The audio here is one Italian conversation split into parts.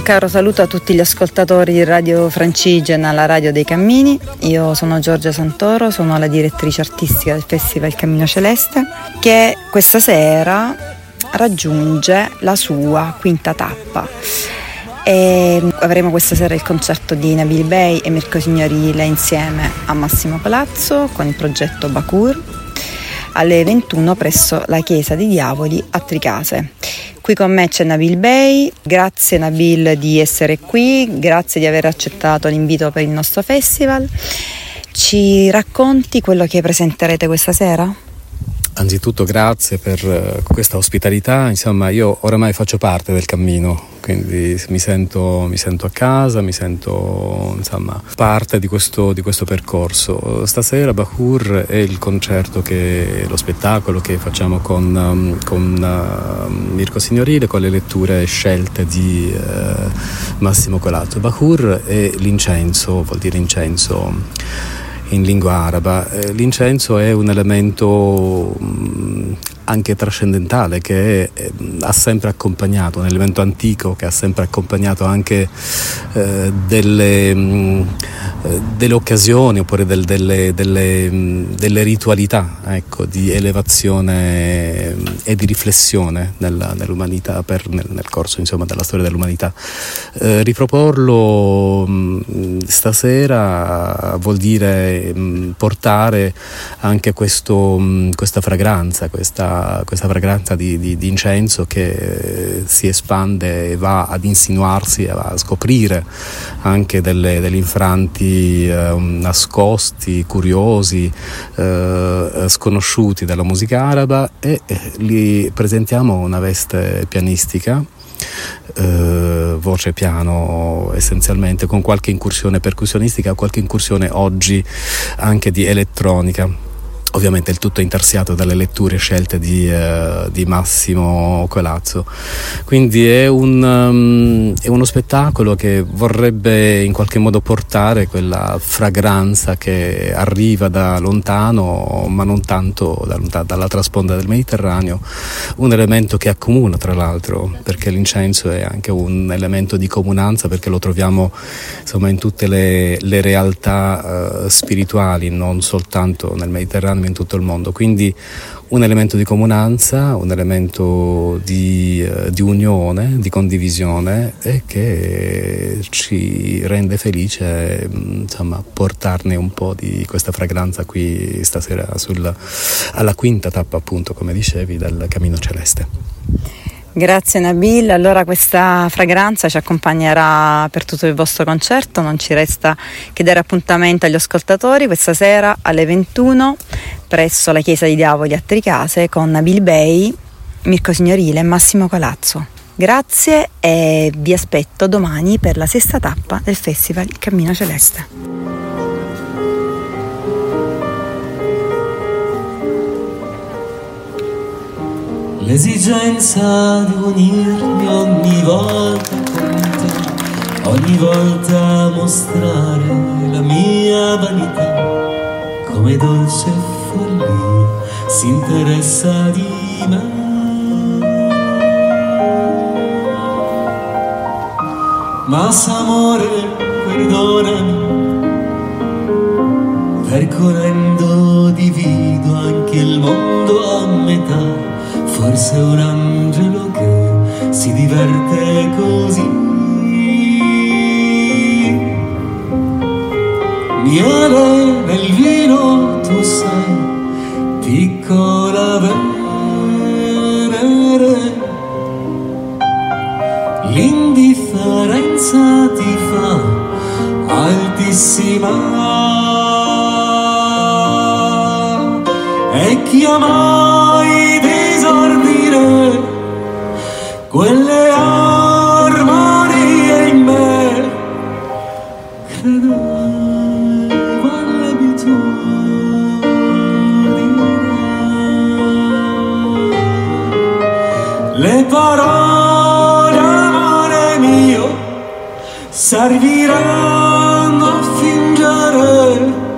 Un caro saluto a tutti gli ascoltatori di Radio Francigena, la radio dei cammini. Io sono Giorgia Santoro, sono la direttrice artistica del Festival Cammino Celeste, che questa sera raggiunge la sua quinta tappa. E avremo questa sera il concerto di Nabil Bey e Mirko Signorile insieme a Massimo Palazzo con il progetto Bakur alle 21 presso la Chiesa dei Diavoli a Tricase. Qui con me c'è Nabil Bey, grazie Nabil di essere qui, grazie di aver accettato l'invito per il nostro festival. Ci racconti quello che presenterete questa sera? Anzitutto grazie per eh, questa ospitalità, insomma io oramai faccio parte del cammino, quindi mi sento, mi sento a casa, mi sento insomma, parte di questo, di questo, percorso. Stasera Bahur è il concerto, che, lo spettacolo che facciamo con, um, con uh, Mirko Signorile, con le letture scelte di uh, Massimo Colazzo. Bahur è l'incenso, vuol dire incenso in lingua araba. Eh, l'incenso è un elemento mm, anche trascendentale che è, ha sempre accompagnato, un elemento antico che ha sempre accompagnato anche eh, delle, mh, mm, eh, delle, occasioni oppure del, delle, delle, mh, mm, delle, ritualità ecco, di elevazione e di riflessione nella, nell'umanità, per, nel, nel, corso insomma, della storia dell'umanità. Eh, riproporlo mh, stasera vuol dire portare anche questo, questa fragranza, questa questa, fragranza di, di, di, incenso che si espande e va ad insinuarsi a scoprire anche delle, degli infranti eh, nascosti, curiosi, eh, sconosciuti della musica araba e eh, li presentiamo una veste pianistica. Uh, voce piano essenzialmente con qualche incursione percussionistica, qualche incursione oggi anche di elettronica Ovviamente il tutto intarsiato dalle letture scelte di, uh, di Massimo Colazzo. Quindi è, un, um, è, uno spettacolo che vorrebbe in qualche modo portare quella fragranza che arriva da lontano, ma non tanto da lontano, dall'altra sponda del Mediterraneo, un elemento che accomuna tra l'altro, perché l'incenso è anche un elemento di comunanza, perché lo troviamo insomma, in tutte le, le realtà uh, spirituali, non soltanto nel Mediterraneo in tutto il mondo. Quindi un elemento di comunanza, un elemento di, eh, di unione, di condivisione e che ci rende felice insomma, portarne un po' di questa fragranza qui stasera sul, alla quinta tappa appunto come dicevi del Cammino Celeste. Grazie Nabil, allora questa fragranza ci accompagnerà per tutto il vostro concerto, non ci resta che dare appuntamento agli ascoltatori questa sera alle 21 presso la Chiesa di Diavoli a Tricase con Nabil Bey, Mirko Signorile e Massimo Colazzo. Grazie e vi aspetto domani per la sesta tappa del Festival Cammino Celeste. L'esigenza di unirmi ogni volta con te, ogni volta mostrare la mia vanità, come dolce follia si interessa di me. Ma s'amore, perdonami, forse un angelo che si diverte così. Miele nel vino tu sei, piccola venere, l'indifferenza ti fa altissima. E chiamai quelle armonie in me le parole amore mio serviranno a fingere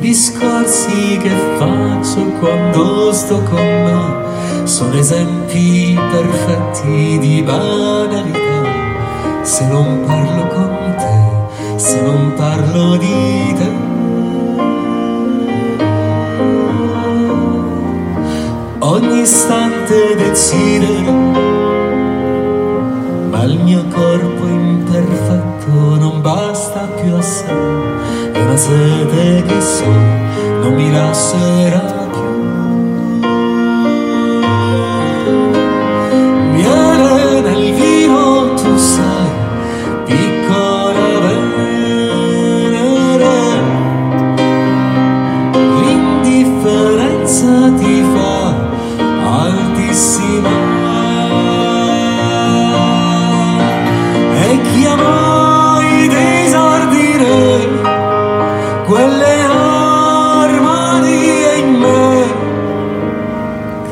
discorsi che faccio quando sto con me sono esempi perfetti di banalità. Se non parlo con te, se non parlo di te. Ogni istante decidere, non mi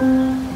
Mm-hmm.